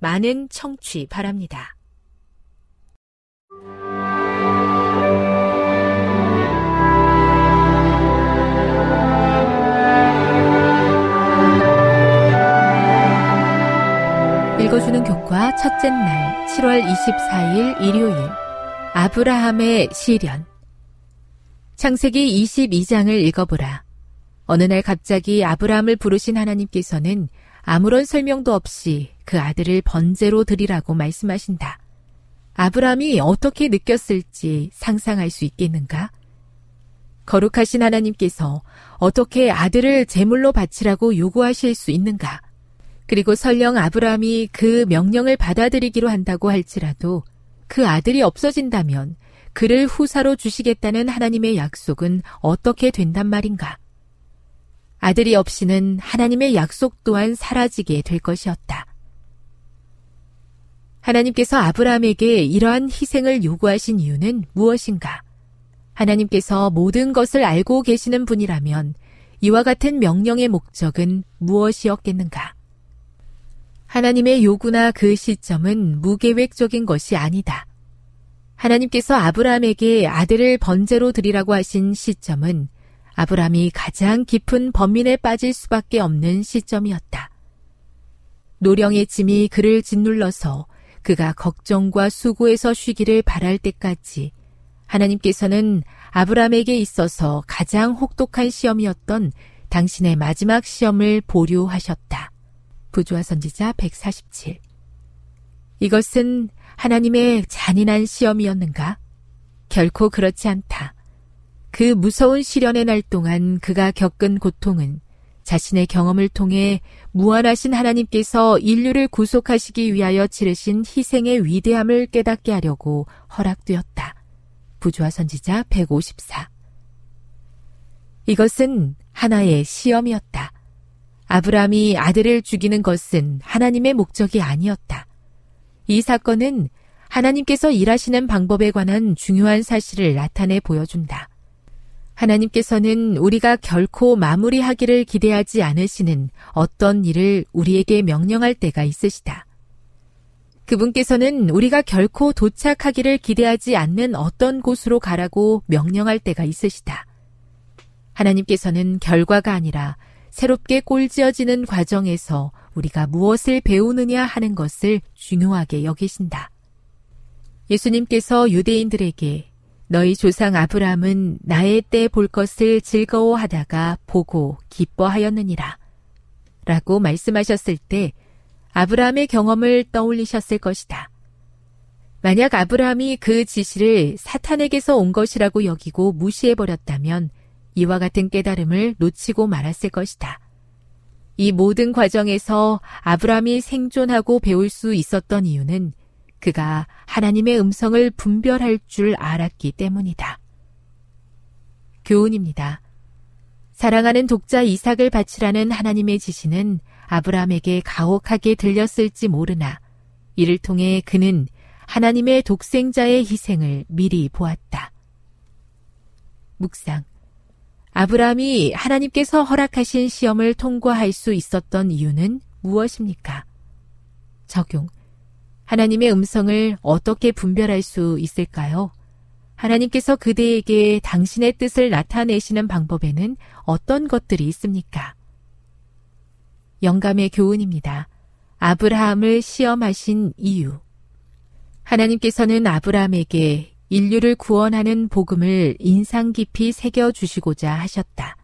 많은 청취 바랍니다. 읽어주는 교과 첫째 날 7월 24일 일요일 아브라함의 시련 창세기 22장을 읽어보라. 어느 날 갑자기 아브라함을 부르신 하나님께서는 아무런 설명도 없이 그 아들을 번제로 드리라고 말씀하신다. 아브라함이 어떻게 느꼈을지 상상할 수 있겠는가? 거룩하신 하나님께서 어떻게 아들을 제물로 바치라고 요구하실 수 있는가? 그리고 설령 아브라함이 그 명령을 받아들이기로 한다고 할지라도 그 아들이 없어진다면 그를 후사로 주시겠다는 하나님의 약속은 어떻게 된단 말인가? 아들이 없이는 하나님의 약속 또한 사라지게 될 것이었다. 하나님께서 아브라함에게 이러한 희생을 요구하신 이유는 무엇인가? 하나님께서 모든 것을 알고 계시는 분이라면 이와 같은 명령의 목적은 무엇이었겠는가? 하나님의 요구나 그 시점은 무계획적인 것이 아니다. 하나님께서 아브라함에게 아들을 번제로 드리라고 하신 시점은 아브라함이 가장 깊은 범민에 빠질 수밖에 없는 시점이었다. 노령의 짐이 그를 짓눌러서 그가 걱정과 수고에서 쉬기를 바랄 때까지 하나님께서는 아브라함에게 있어서 가장 혹독한 시험이었던 당신의 마지막 시험을 보류하셨다. 부조화 선지자 147. 이것은 하나님의 잔인한 시험이었는가? 결코 그렇지 않다. 그 무서운 시련의 날 동안 그가 겪은 고통은 자신의 경험을 통해 무한하신 하나님께서 인류를 구속하시기 위하여 치르신 희생의 위대함을 깨닫게 하려고 허락되었다. 부조화 선지자 154. 이것은 하나의 시험이었다. 아브라함이 아들을 죽이는 것은 하나님의 목적이 아니었다. 이 사건은 하나님께서 일하시는 방법에 관한 중요한 사실을 나타내 보여준다. 하나님께서는 우리가 결코 마무리하기를 기대하지 않으시는 어떤 일을 우리에게 명령할 때가 있으시다. 그분께서는 우리가 결코 도착하기를 기대하지 않는 어떤 곳으로 가라고 명령할 때가 있으시다. 하나님께서는 결과가 아니라 새롭게 꼴지어지는 과정에서 우리가 무엇을 배우느냐 하는 것을 중요하게 여기신다. 예수님께서 유대인들에게 너희 조상 아브라함은 나의 때 볼 것을 즐거워하다가 보고 기뻐하였느니라. 라고 말씀하셨을 때 아브라함의 경험을 떠올리셨을 것이다. 만약 아브라함이 그 지시를 사탄에게서 온 것이라고 여기고 무시해버렸다면 이와 같은 깨달음을 놓치고 말았을 것이다. 이 모든 과정에서 아브라함이 생존하고 배울 수 있었던 이유는 그가 하나님의 음성을 분별할 줄 알았기 때문이다. 교훈입니다. 사랑하는 독자 이삭을 바치라는 하나님의 지시는 아브라함에게 가혹하게 들렸을지 모르나 이를 통해 그는 하나님의 독생자의 희생을 미리 보았다. 묵상. 아브라함이 하나님께서 허락하신 시험을 통과할 수 있었던 이유는 무엇입니까? 적용. 하나님의 음성을 어떻게 분별할 수 있을까요? 하나님께서 그대에게 당신의 뜻을 나타내시는 방법에는 어떤 것들이 있습니까? 영감의 교훈입니다. 아브라함을 시험하신 이유. 하나님께서는 아브라함에게 인류를 구원하는 복음을 인상 깊이 새겨주시고자 하셨다.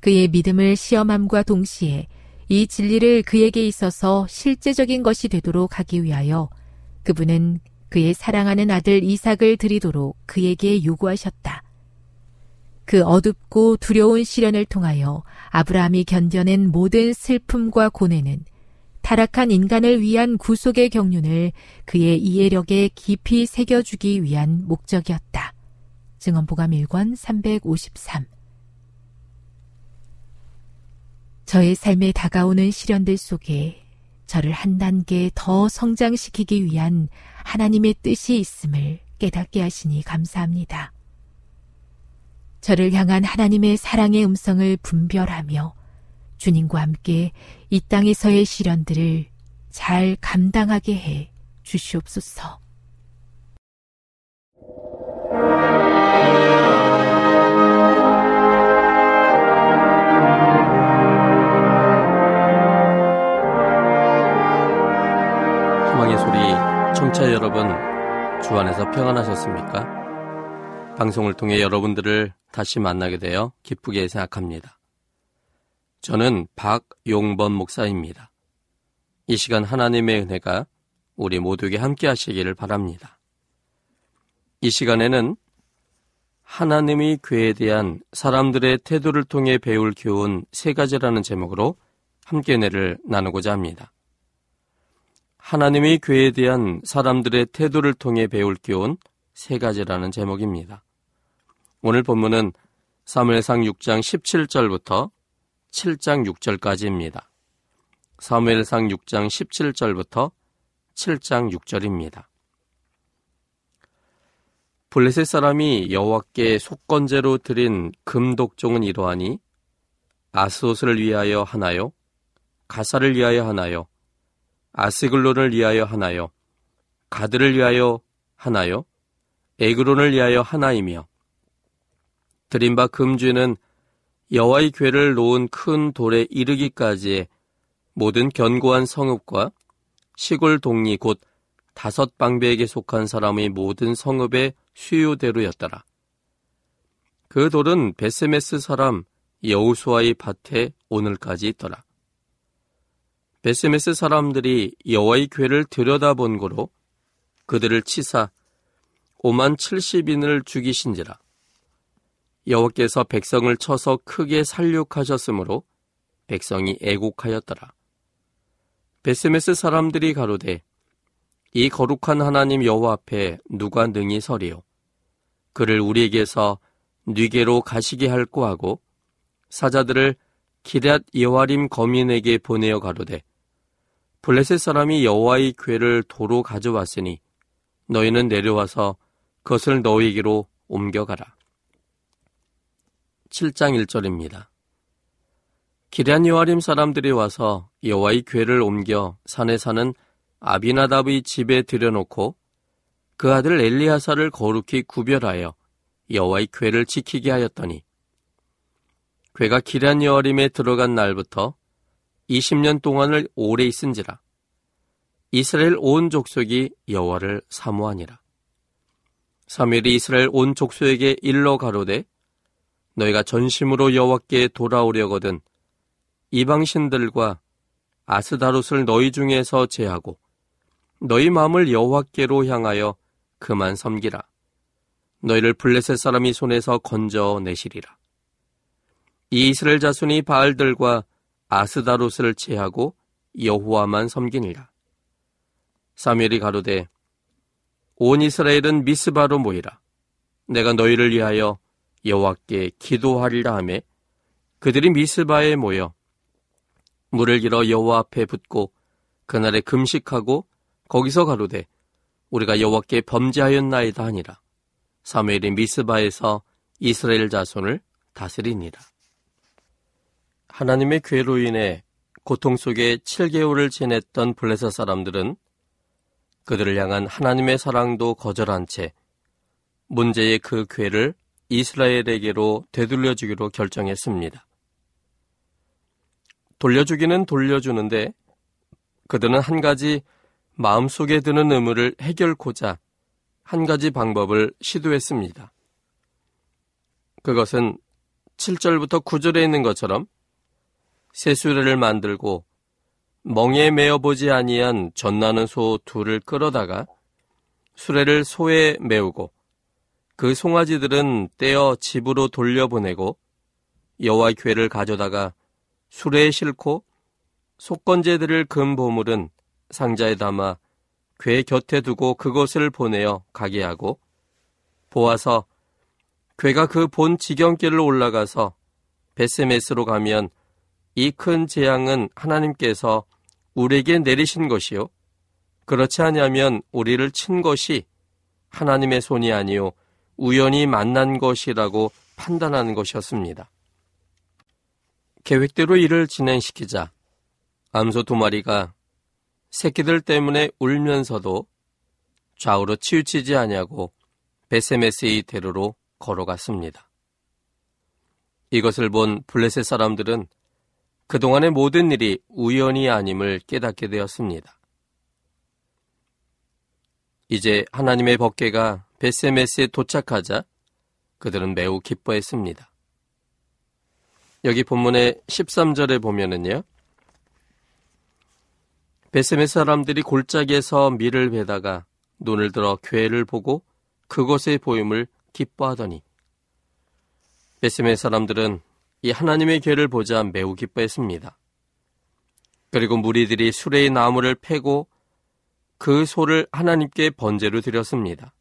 그의 믿음을 시험함과 동시에 이 진리를 그에게 있어서 실제적인 것이 되도록 하기 위하여 그분은 그의 사랑하는 아들 이삭을 드리도록 그에게 요구하셨다. 그 어둡고 두려운 시련을 통하여 아브라함이 견뎌낸 모든 슬픔과 고뇌는 타락한 인간을 위한 구속의 경륜을 그의 이해력에 깊이 새겨주기 위한 목적이었다. 증언보감 1권 353 저의 삶에 다가오는 시련들 속에 저를 한 단계 더 성장시키기 위한 하나님의 뜻이 있음을 깨닫게 하시니 감사합니다. 저를 향한 하나님의 사랑의 음성을 분별하며 주님과 함께 이 땅에서의 시련들을 잘 감당하게 해 주시옵소서. 희망의 소리 청취자 여러분 주 안에서 평안하셨습니까? 방송을 통해 여러분들을 다시 만나게 되어 기쁘게 생각합니다. 저는 박용범 목사입니다. 이 시간 하나님의 은혜가 우리 모두에게 함께 하시기를 바랍니다. 이 시간에는 하나님의 교회에 대한 사람들의 태도를 통해 배울 교훈 세 가지라는 제목으로 함께 은혜를 나누고자 합니다. 하나님의 교회에 대한 사람들의 태도를 통해 배울 교훈 세 가지라는 제목입니다. 오늘 본문은 사무엘상 6장 17절부터 7장 6절까지입니다. 사무엘상 6장 17절부터 7장 6절입니다. 블레셋 사람이 여호와께 속건제로 드린 금독종은 이러하니 아스옷을 위하여 하나요? 가사를 위하여 하나요? 아스글론을 위하여 하나요? 가드를 위하여 하나요? 에그론을 위하여 하나이며 드린 바 금주는 여호와의 괴를 놓은 큰 돌에 이르기까지의 모든 견고한 성읍과 시골 동리 곧 다섯 방배에게 속한 사람의 모든 성읍의 수요대로였더라. 그 돌은 베세메스 사람 여우수아의 밭에 오늘까지 있더라. 베세메스 사람들이 여호와의 괴를 들여다본 거로 그들을 치사 5만 70인을 죽이신지라. 여호와께서 백성을 쳐서 크게 살육하셨으므로 백성이 애곡하였더라. 베스메스 사람들이 가로되 이 거룩한 하나님 여호와 앞에 누가 능히 서리요 그를 우리에게서 뉘게로 가시게 할고 하고 사자들을 기럇 여호와림 거민에게 보내어 가로되 블레셋 사람이 여호와의 괴를 도로 가져왔으니 너희는 내려와서 그것을 너희에게로 옮겨가라. 7장 1절입니다. 기란 여아림 사람들이 와서 여호와의 괴를 옮겨 산에 사는 아비나답의 집에 들여놓고 그 아들 엘리하사를 거룩히 구별하여 여호와의 괴를 지키게 하였더니 괴가 기란 여아림에 들어간 날부터 20년 동안을 오래 있은지라 이스라엘 온 족속이 여호와를 사모하니라. 사무엘이 이스라엘 온 족속에게 일러 가로되 너희가 전심으로 여호와께 돌아오려거든 이방 신들과 아스다롯을 너희 중에서 제하고 너희 마음을 여호와께로 향하여 그만 섬기라. 너희를 블레셋 사람이 손에서 건져 내시리라. 이 이스라엘 자손이 바알들과 아스다롯을 제하고 여호와만 섬기니라. 사무엘이 가로되 온 이스라엘은 미스바로 모이라. 내가 너희를 위하여 여호와께 기도하리라 하매 그들이 미스바에 모여 물을 길어 여호와 앞에 붓고 그날에 금식하고 거기서 가로되 우리가 여호와께 범죄하였나이다 하니라. 사무엘이 미스바에서 이스라엘 자손을 다스리니라. 하나님의 괴로 인해 고통 속에 7개월을 지냈던 블레셋 사람들은 그들을 향한 하나님의 사랑도 거절한 채 문제의 그 괴를 이스라엘에게로 되돌려주기로 결정했습니다. 돌려주기는 돌려주는데 그들은 한 가지 마음속에 드는 의무를 해결코자 한 가지 방법을 시도했습니다. 그것은 7절부터 9절에 있는 것처럼 새수레를 만들고 멍에 메어 보지 아니한 전나는 소 둘을 끌어다가 수레를 소에 메우고 그 송아지들은 떼어 집으로 돌려보내고 여호와의 괴를 가져다가 수레에 싣고 속건제들을 금 보물은 상자에 담아 괴 곁에 두고 그것을 보내어 가게 하고 보아서 괴가 그 본 지경길을 올라가서 베세메스로 가면 이 큰 재앙은 하나님께서 우리에게 내리신 것이요 그렇지 아니하면 우리를 친 것이 하나님의 손이 아니요 우연히 만난 것이라고 판단하는 것이었습니다. 계획대로 일을 진행시키자 암소 두 마리가 새끼들 때문에 울면서도 좌우로 치우치지 아니하고 베세메스의 대로로 걸어갔습니다. 이것을 본 블레셋 사람들은 그동안의 모든 일이 우연이 아님을 깨닫게 되었습니다. 이제 하나님의 법계가 베세메스에 도착하자 그들은 매우 기뻐했습니다. 여기 본문의 13절에 보면은요. 베세메 사람들이 골짜기에서 밀을 베다가 눈을 들어 괴를 보고 그것의 보임을 기뻐하더니 베세메 사람들은 이 하나님의 괴를 보자 매우 기뻐했습니다. 그리고 무리들이 수레의 나무를 패고 그 소를 하나님께 번제로 드렸습니다.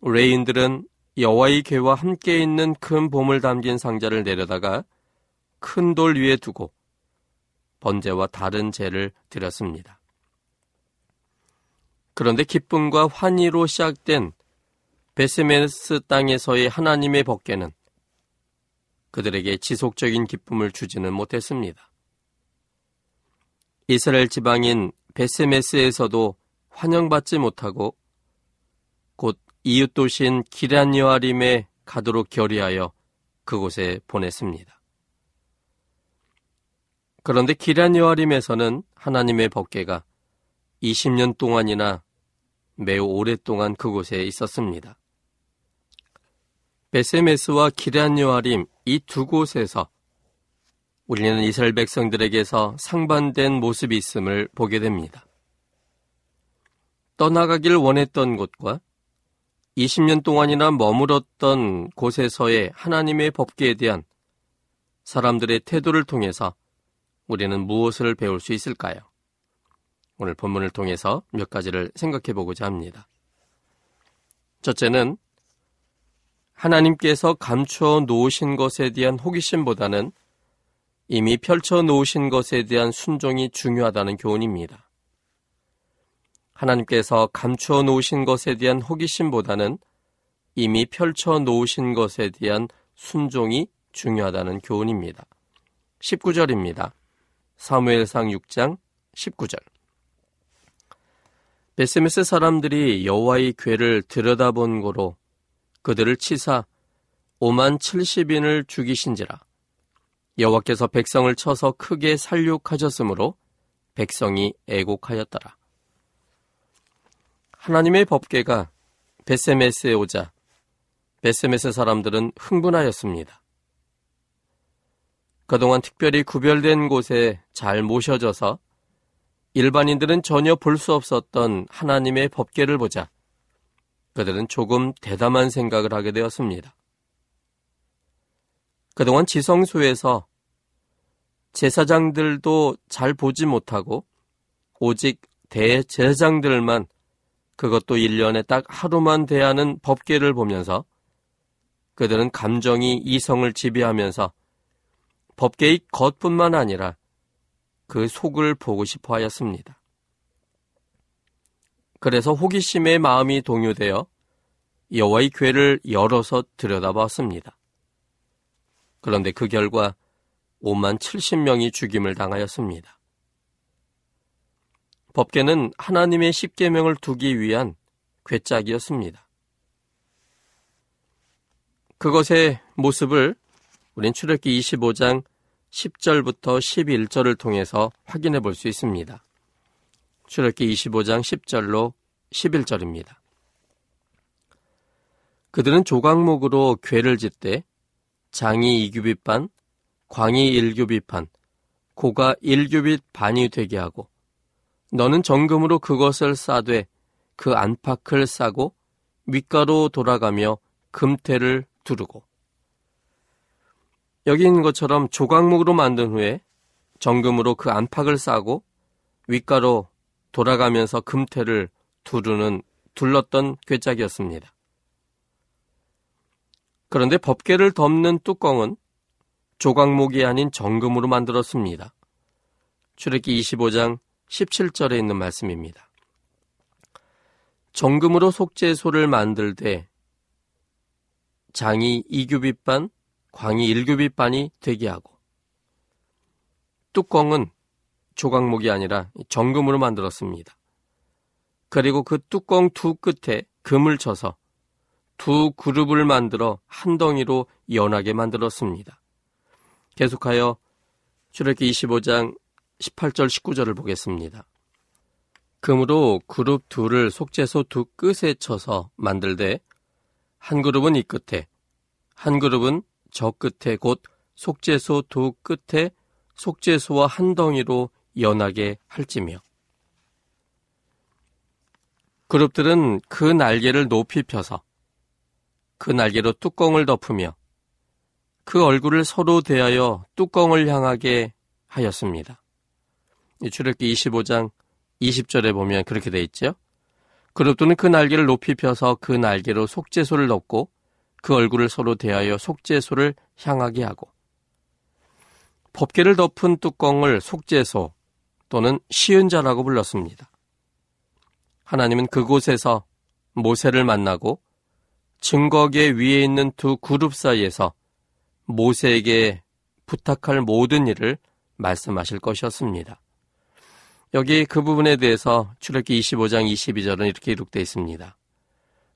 레인들은 여호와의 괴와 함께 있는 큰 봄을 담긴 상자를 내려다가 큰 돌 위에 두고 번제와 다른 제를 드렸습니다. 그런데 기쁨과 환희로 시작된 베스메스 땅에서의 하나님의 법계는 그들에게 지속적인 기쁨을 주지는 못했습니다. 이스라엘 지방인 베스메스에서도 환영받지 못하고 곧 이웃 도시인 기란여아림에 가도록 결의하여 그곳에 보냈습니다. 그런데 기란 여아림에서는 하나님의 법계가 20년 동안이나 매우 오랫동안 그곳에 있었습니다. 베세메스와 기란 여아림 이 두 곳에서 우리는 이스라엘 백성들에게서 상반된 모습이 있음을 보게 됩니다. 떠나가길 원했던 곳과 20년 동안이나 머물었던 곳에서의 하나님의 법계에 대한 사람들의 태도를 통해서 우리는 무엇을 배울 수 있을까요? 오늘 본문을 통해서 몇 가지를 생각해 보고자 합니다. 첫째는 하나님께서 감추어 놓으신 것에 대한 호기심보다는 이미 펼쳐 놓으신 것에 대한 순종이 중요하다는 교훈입니다. 하나님께서 감추어 놓으신 것에 대한 호기심보다는 이미 펼쳐 놓으신 것에 대한 순종이 중요하다는 교훈입니다. 19절입니다. 사무엘상 6장 19절. 베스메스 사람들이 여호와의 괴를 들여다본 고로 그들을 치사 5만 70인을 죽이신지라 여호와께서 백성을 쳐서 크게 살육하셨으므로 백성이 애곡하였더라. 하나님의 법궤가 베세메스에 오자 베세메스 사람들은 흥분하였습니다. 그동안 특별히 구별된 곳에 잘 모셔져서 일반인들은 전혀 볼 수 없었던 하나님의 법계를 보자 그들은 조금 대담한 생각을 하게 되었습니다. 그동안 지성소에서 제사장들도 잘 보지 못하고 오직 대제사장들만 그것도 1년에 딱 하루만 대하는 법계를 보면서 그들은 감정이 이성을 지배하면서 법계의 겉뿐만 아니라 그 속을 보고 싶어 하였습니다. 그래서 호기심의 마음이 동요되어 여호와의 괴를 열어서 들여다봤습니다. 그런데 그 결과 5만 70명이 죽임을 당하였습니다. 법계는 하나님의 십계명을 두기 위한 괴짝이었습니다. 그것의 모습을 우린 출애기 25장 10절부터 11절을 통해서 확인해 볼 수 있습니다. 출애기 25장 10절로 11절입니다. 그들은 조각목으로 괴를 짓되 장이 2규빗 반, 광이 1규빗 반, 고가 1규빗 반이 되게 하고 너는 정금으로 그것을 싸되 그 안팎을 싸고 윗가로 돌아가며 금태를 두르고 여기 있는 것처럼 조각목으로 만든 후에 정금으로 그 안팎을 싸고 윗가로 돌아가면서 금태를 두르는 둘렀던 괴짝이었습니다. 그런데 법계를 덮는 뚜껑은 조각목이 아닌 정금으로 만들었습니다. 출애기 25장 17절에 있는 말씀입니다. 정금으로 속죄소를 만들 때 장이 2규빗반, 광이 1규빗반이 되게 하고 뚜껑은 조각목이 아니라 정금으로 만들었습니다. 그리고 그 뚜껑 두 끝에 금을 쳐서 두 그룹을 만들어 한 덩이로 연하게 만들었습니다. 계속하여 출애기 25장 18절 19절을 보겠습니다. 금으로 그룹 둘을 속죄소 두 끝에 쳐서 만들되 한 그룹은 이 끝에 한 그룹은 저 끝에 곧 속죄소 두 끝에 속죄소와 한 덩이로 연하게 할지며 그룹들은 그 날개를 높이 펴서 그 날개로 뚜껑을 덮으며 그 얼굴을 서로 대하여 뚜껑을 향하게 하였습니다. 출애기 25장 20절에 보면 그렇게 돼 있죠. 그룹들은 그 날개를 높이 펴서 그 날개로 속죄소를 넣고 그 얼굴을 서로 대하여 속죄소를 향하게 하고 법계를 덮은 뚜껑을 속죄소 또는 시은자라고 불렀습니다. 하나님은 그곳에서 모세를 만나고 증거계 위에 있는 두 그룹 사이에서 모세에게 부탁할 모든 일을 말씀하실 것이었습니다. 여기 그 부분에 대해서 출애기 25장 22절은 이렇게 기록되어 있습니다.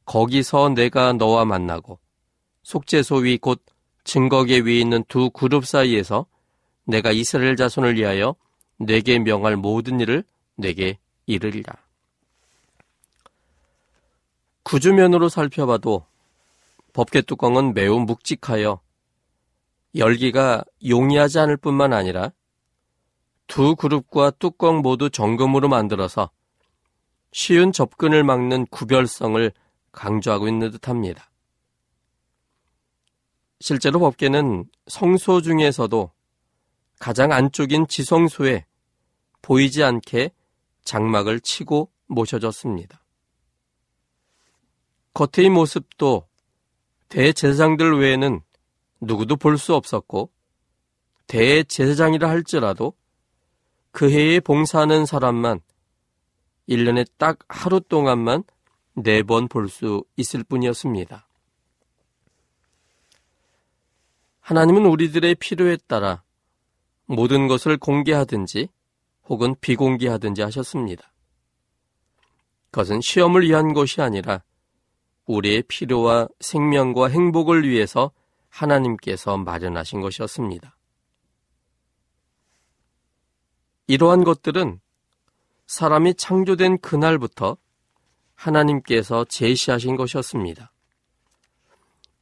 거기서 내가 너와 만나고 속죄소 위 곧 증거계 위에 있는 두 그룹 사이에서 내가 이스라엘 자손을 위하여 내게 명할 모든 일을 내게 이르리라. 구주면으로 살펴봐도 법계 뚜껑은 매우 묵직하여 열기가 용이하지 않을 뿐만 아니라 두 그룹과 뚜껑 모두 정금으로 만들어서 쉬운 접근을 막는 구별성을 강조하고 있는 듯 합니다. 실제로 법계는 성소 중에서도 가장 안쪽인 지성소에 보이지 않게 장막을 치고 모셔졌습니다. 겉의 모습도 대제사장들 외에는 누구도 볼 수 없었고 대제사장이라 할지라도 그 해에 봉사하는 사람만 1년에 딱 하루 동안만 네 번 볼 수 있을 뿐이었습니다. 하나님은 우리들의 필요에 따라 모든 것을 공개하든지 혹은 비공개하든지 하셨습니다. 그것은 시험을 위한 것이 아니라 우리의 필요와 생명과 행복을 위해서 하나님께서 마련하신 것이었습니다. 이러한 것들은 사람이 창조된 그날부터 하나님께서 제시하신 것이었습니다.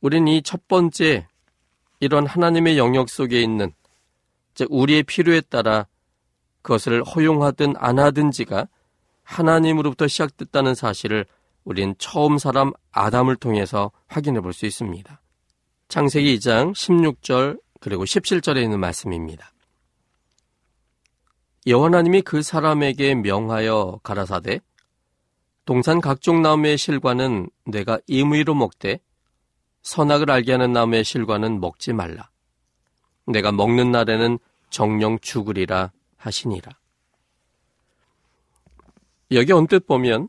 우린 이 첫 번째 이런 하나님의 영역 속에 있는 우리의 필요에 따라 그것을 허용하든 안 하든지가 하나님으로부터 시작됐다는 사실을 우린 처음 사람 아담을 통해서 확인해 볼 수 있습니다. 창세기 2장 16절 그리고 17절에 있는 말씀입니다. 여호와 하나님이 그 사람에게 명하여 가라사대 동산 각종 나무의 실과는 내가 임의로 먹되 선악을 알게 하는 나무의 실과는 먹지 말라. 내가 먹는 날에는 정령 죽으리라 하시니라. 여기 언뜻 보면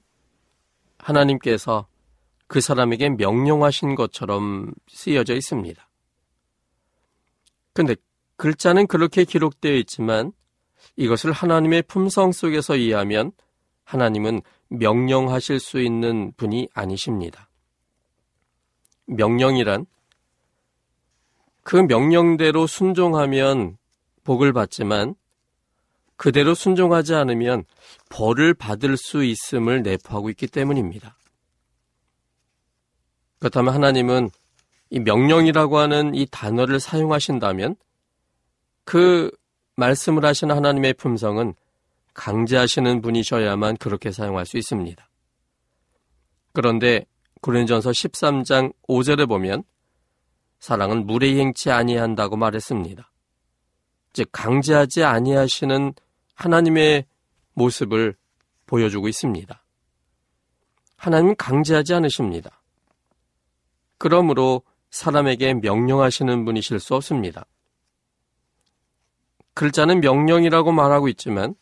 하나님께서 그 사람에게 명령하신 것처럼 쓰여져 있습니다. 근데 글자는 그렇게 기록되어 있지만 이것을 하나님의 품성 속에서 이해하면 하나님은 명령하실 수 있는 분이 아니십니다. 명령이란 그 명령대로 순종하면 복을 받지만 그대로 순종하지 않으면 벌을 받을 수 있음을 내포하고 있기 때문입니다. 그렇다면 하나님은 이 명령이라고 하는 이 단어를 사용하신다면 그 말씀을 하시는 하나님의 품성은 강제하시는 분이셔야만 그렇게 사용할 수 있습니다. 그런데 고린전서 13장 5절에 보면 사랑은 물에 행치 아니한다고 말했습니다. 즉 강제하지 아니하시는 하나님의 모습을 보여주고 있습니다. 하나님은 강제하지 않으십니다. 그러므로 사람에게 명령하시는 분이실 수 없습니다. 글자는 명령이라고 말하고 있지만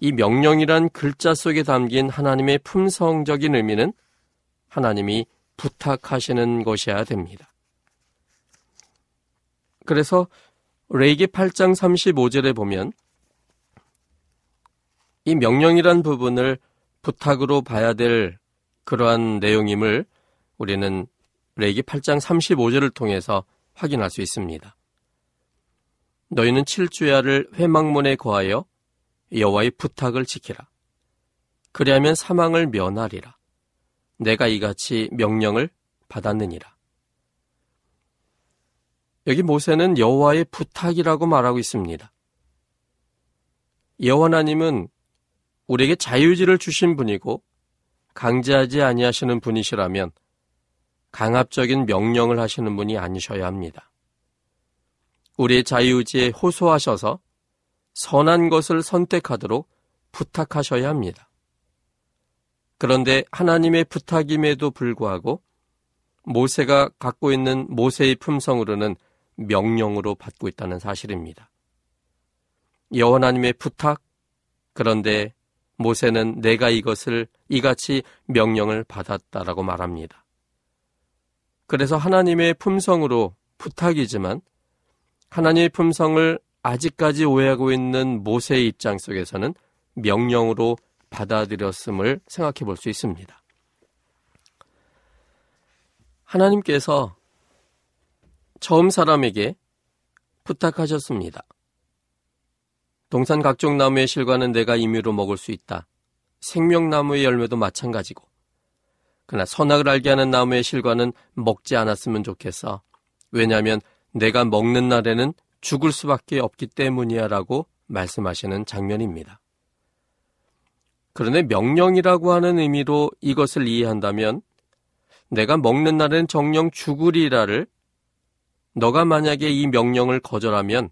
이 명령이란 글자 속에 담긴 하나님의 품성적인 의미는 하나님이 부탁하시는 것이어야 됩니다. 그래서 레이기 8장 35절에 보면 이 명령이란 부분을 부탁으로 봐야 될 그러한 내용임을 우리는 레이기 8장 35절을 통해서 확인할 수 있습니다. 너희는 칠주야를 회망문에 거하여 여호와의 부탁을 지키라. 그리하면 사망을 면하리라. 내가 이같이 명령을 받았느니라. 여기 모세는 여호와의 부탁이라고 말하고 있습니다. 여호와 하나님은 우리에게 자유지를 주신 분이고 강제하지 아니하시는 분이시라면 강압적인 명령을 하시는 분이 아니셔야 합니다. 우리의 자유의지에 호소하셔서 선한 것을 선택하도록 부탁하셔야 합니다. 그런데 하나님의 부탁임에도 불구하고 모세가 갖고 있는 모세의 품성으로는 명령으로 받고 있다는 사실입니다. 여호와 하나님의 부탁 그런데 모세는 내가 이것을 이같이 명령을 받았다라고 말합니다. 그래서 하나님의 품성으로 부탁이지만 하나님의 품성을 아직까지 오해하고 있는 모세의 입장 속에서는 명령으로 받아들였음을 생각해 볼 수 있습니다. 하나님께서 처음 사람에게 부탁하셨습니다. 동산 각종 나무의 실과는 내가 임의로 먹을 수 있다. 생명나무의 열매도 마찬가지고. 그러나 선악을 알게 하는 나무의 실과는 먹지 않았으면 좋겠어. 왜냐하면 내가 먹는 날에는 죽을 수밖에 없기 때문이야 라고 말씀하시는 장면입니다. 그런데 명령이라고 하는 의미로 이것을 이해한다면 내가 먹는 날엔 정령 죽으리라를 너가 만약에 이 명령을 거절하면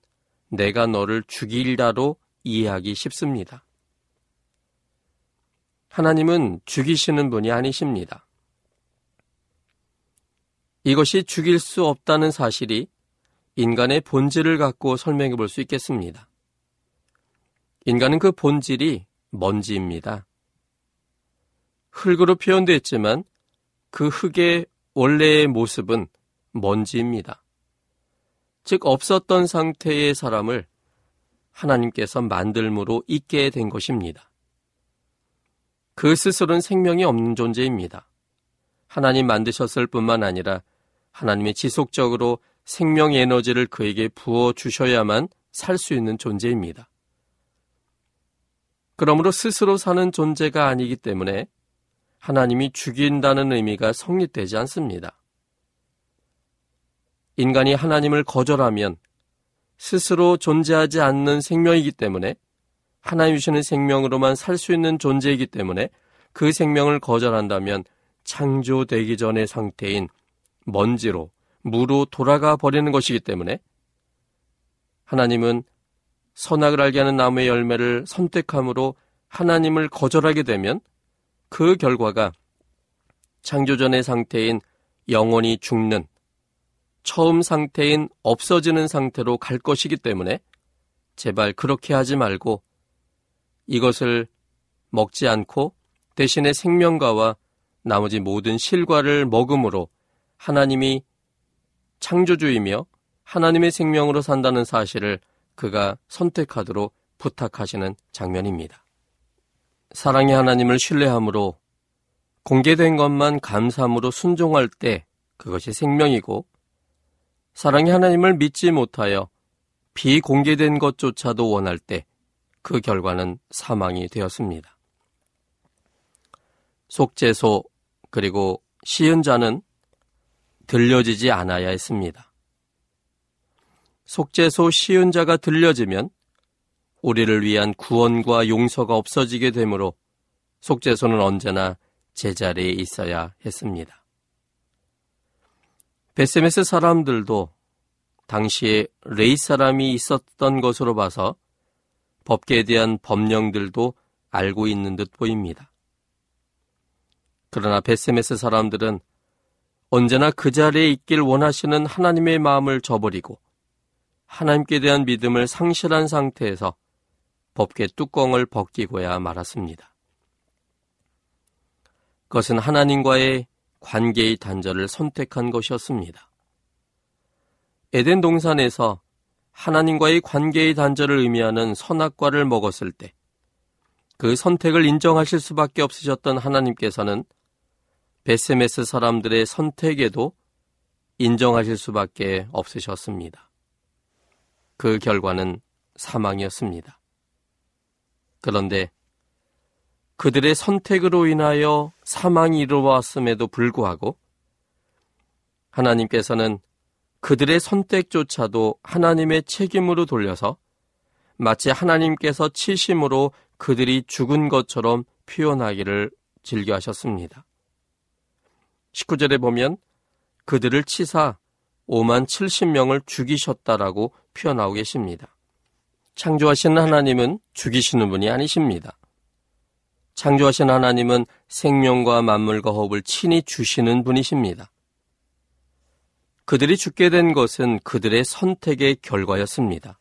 내가 너를 죽일다로 이해하기 쉽습니다. 하나님은 죽이시는 분이 아니십니다. 이것이 죽일 수 없다는 사실이 인간의 본질을 갖고 설명해 볼 수 있겠습니다. 인간은 그 본질이 먼지입니다. 흙으로 표현되어 있지만 그 흙의 원래의 모습은 먼지입니다. 즉 없었던 상태의 사람을 하나님께서 만들므로 있게 된 것입니다. 그 스스로는 생명이 없는 존재입니다. 하나님 만드셨을 뿐만 아니라 하나님의 지속적으로 생명 에너지를 그에게 부어 주셔야만 살 수 있는 존재입니다. 그러므로 스스로 사는 존재가 아니기 때문에 하나님이 죽인다는 의미가 성립되지 않습니다. 인간이 하나님을 거절하면 스스로 존재하지 않는 생명이기 때문에 하나님 주시는 생명으로만 살 수 있는 존재이기 때문에 그 생명을 거절한다면 창조되기 전의 상태인 먼지로 무로 돌아가 버리는 것이기 때문에 하나님은 선악을 알게 하는 나무의 열매를 선택함으로 하나님을 거절하게 되면 그 결과가 창조 전의 상태인 영원히 죽는 처음 상태인 없어지는 상태로 갈 것이기 때문에 제발 그렇게 하지 말고 이것을 먹지 않고 대신에 생명과와 나머지 모든 실과를 먹음으로 하나님이 창조주이며 하나님의 생명으로 산다는 사실을 그가 선택하도록 부탁하시는 장면입니다. 사랑의 하나님을 신뢰함으로 공개된 것만 감사함으로 순종할 때 그것이 생명이고 사랑의 하나님을 믿지 못하여 비공개된 것조차도 원할 때 그 결과는 사망이 되었습니다. 속죄소 그리고 시은자는 들려지지 않아야 했습니다. 속죄소 시은자가 들려지면 우리를 위한 구원과 용서가 없어지게 되므로 속죄소는 언제나 제자리에 있어야 했습니다. 베세메스 사람들도 당시에 레이 사람이 있었던 것으로 봐서 법계에 대한 법령들도 알고 있는 듯 보입니다. 그러나 베세메스 사람들은 언제나 그 자리에 있길 원하시는 하나님의 마음을 저버리고 하나님께 대한 믿음을 상실한 상태에서 법계 뚜껑을 벗기고야 말았습니다. 그것은 하나님과의 관계의 단절을 선택한 것이었습니다. 에덴 동산에서 하나님과의 관계의 단절을 의미하는 선악과를 먹었을 때 그 선택을 인정하실 수밖에 없으셨던 하나님께서는 베세메스 사람들의 선택에도 인정하실 수밖에 없으셨습니다. 그 결과는 사망이었습니다. 그런데 그들의 선택으로 인하여 사망이 이루어왔음에도 불구하고 하나님께서는 그들의 선택조차도 하나님의 책임으로 돌려서 마치 하나님께서 치심으로 그들이 죽은 것처럼 표현하기를 즐겨하셨습니다. 19절에 보면 그들을 치사 5만 70명을 죽이셨다라고 표현하고 계십니다. 창조하신 하나님은 죽이시는 분이 아니십니다. 창조하신 하나님은 생명과 만물과 호흡을 친히 주시는 분이십니다. 그들이 죽게 된 것은 그들의 선택의 결과였습니다.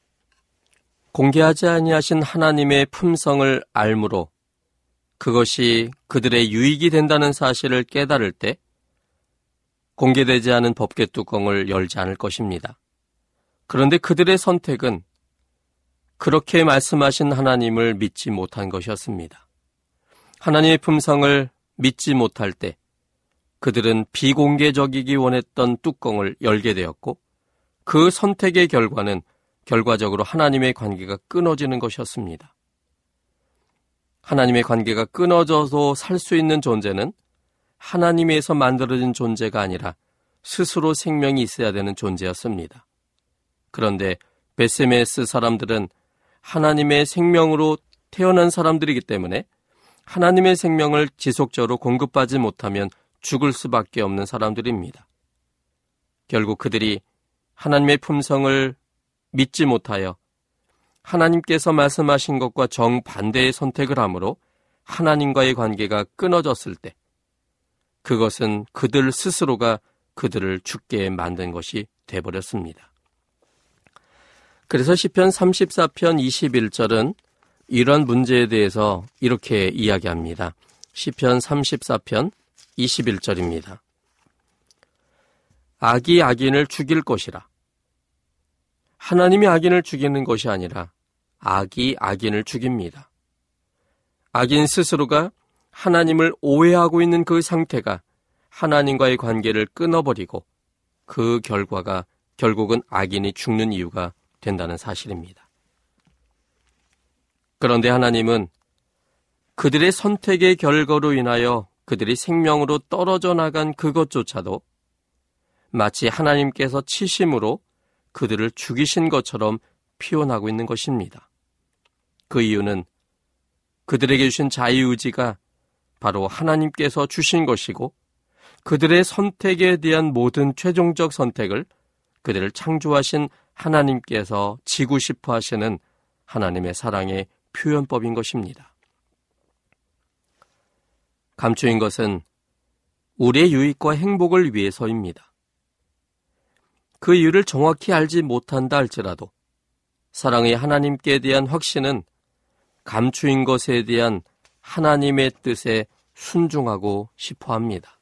공개하지 아니하신 하나님의 품성을 알므로 그것이 그들의 유익이 된다는 사실을 깨달을 때 공개되지 않은 법계 뚜껑을 열지 않을 것입니다. 그런데 그들의 선택은 그렇게 말씀하신 하나님을 믿지 못한 것이었습니다. 하나님의 품성을 믿지 못할 때 그들은 비공개적이기 원했던 뚜껑을 열게 되었고 그 선택의 결과는 결과적으로 하나님의 관계가 끊어지는 것이었습니다. 하나님의 관계가 끊어져서 살 수 있는 존재는 하나님에서 만들어진 존재가 아니라 스스로 생명이 있어야 되는 존재였습니다. 그런데 베세메스 사람들은 하나님의 생명으로 태어난 사람들이기 때문에 하나님의 생명을 지속적으로 공급하지 못하면 죽을 수밖에 없는 사람들입니다. 결국 그들이 하나님의 품성을 믿지 못하여 하나님께서 말씀하신 것과 정반대의 선택을 하므로 하나님과의 관계가 끊어졌을 때 그것은 그들 스스로가 그들을 죽게 만든 것이 되버렸습니다. 그래서 시편 34편 21절은 이런 문제에 대해서 이렇게 이야기합니다. 시편 34편 21절입니다. 악이 악인을 죽일 것이라. 하나님이 악인을 죽이는 것이 아니라 악이 악인을 죽입니다. 악인 스스로가 하나님을 오해하고 있는 그 상태가 하나님과의 관계를 끊어버리고 그 결과가 결국은 악인이 죽는 이유가 된다는 사실입니다. 그런데 하나님은 그들의 선택의 결과로 인하여 그들이 생명으로 떨어져 나간 그것조차도 마치 하나님께서 치심으로 그들을 죽이신 것처럼 표현하고 있는 것입니다. 그 이유는 그들에게 주신 자유의지가 바로 하나님께서 주신 것이고 그들의 선택에 대한 모든 최종적 선택을 그들을 창조하신 하나님께서 지고 싶어 하시는 하나님의 사랑의 표현법인 것입니다. 감추인 것은 우리의 유익과 행복을 위해서입니다. 그 이유를 정확히 알지 못한다 할지라도 사랑의 하나님께 대한 확신은 감추인 것에 대한 하나님의 뜻에 순종하고 싶어 합니다.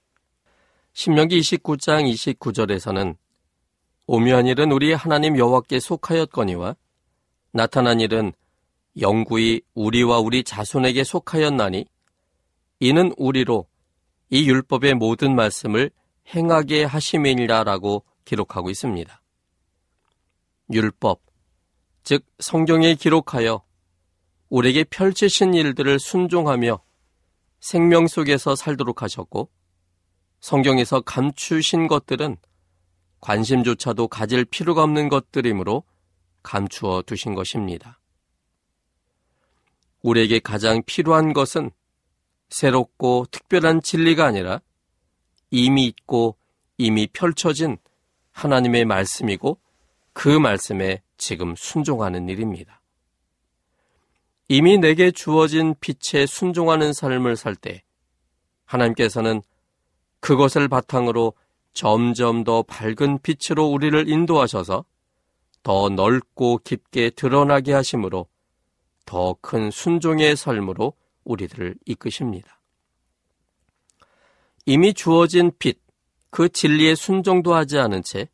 신명기 29장 29절에서는 오묘한 일은 우리 하나님 여호와께 속하였거니와 나타난 일은 영구히 우리와 우리 자손에게 속하였나니 이는 우리로 이 율법의 모든 말씀을 행하게 하심이니라라고 기록하고 있습니다. 율법, 즉 성경에 기록하여 우리에게 펼치신 일들을 순종하며 생명 속에서 살도록 하셨고 성경에서 감추신 것들은 관심조차도 가질 필요가 없는 것들이므로 감추어 두신 것입니다. 우리에게 가장 필요한 것은 새롭고 특별한 진리가 아니라 이미 있고 이미 펼쳐진 하나님의 말씀이고 그 말씀에 지금 순종하는 일입니다. 이미 내게 주어진 빛에 순종하는 삶을 살 때 하나님께서는 그것을 바탕으로 점점 더 밝은 빛으로 우리를 인도하셔서 더 넓고 깊게 드러나게 하심으로 더 큰 순종의 삶으로 우리들을 이끄십니다. 이미 주어진 빛, 그 진리에 순종도 하지 않은 채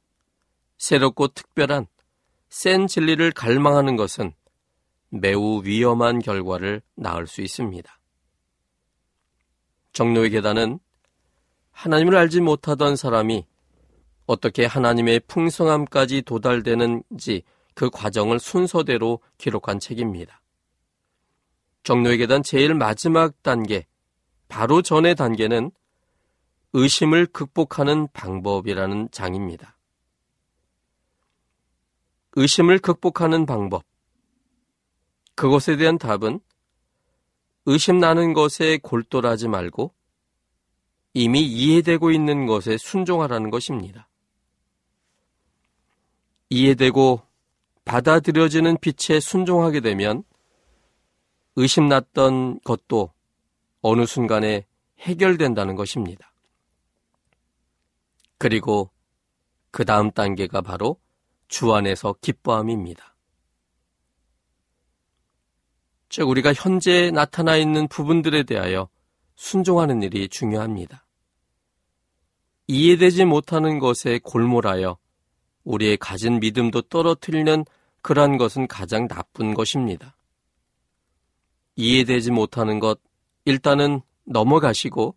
새롭고 특별한 센 진리를 갈망하는 것은 매우 위험한 결과를 낳을 수 있습니다. 정로의 계단은 하나님을 알지 못하던 사람이 어떻게 하나님의 풍성함까지 도달되는지 그 과정을 순서대로 기록한 책입니다. 정로의 계단 제일 마지막 단계, 바로 전의 단계는 의심을 극복하는 방법이라는 장입니다. 의심을 극복하는 방법. 그것에 대한 답은 의심 나는 것에 골똘하지 말고 이미 이해되고 있는 것에 순종하라는 것입니다. 이해되고 받아들여지는 빛에 순종하게 되면 의심났던 것도 어느 순간에 해결된다는 것입니다. 그리고 그 다음 단계가 바로 주 안에서 기뻐함입니다. 즉, 우리가 현재 나타나 있는 부분들에 대하여 순종하는 일이 중요합니다. 이해되지 못하는 것에 골몰하여 우리의 가진 믿음도 떨어뜨리는 그러한 것은 가장 나쁜 것입니다. 이해되지 못하는 것, 일단은 넘어가시고,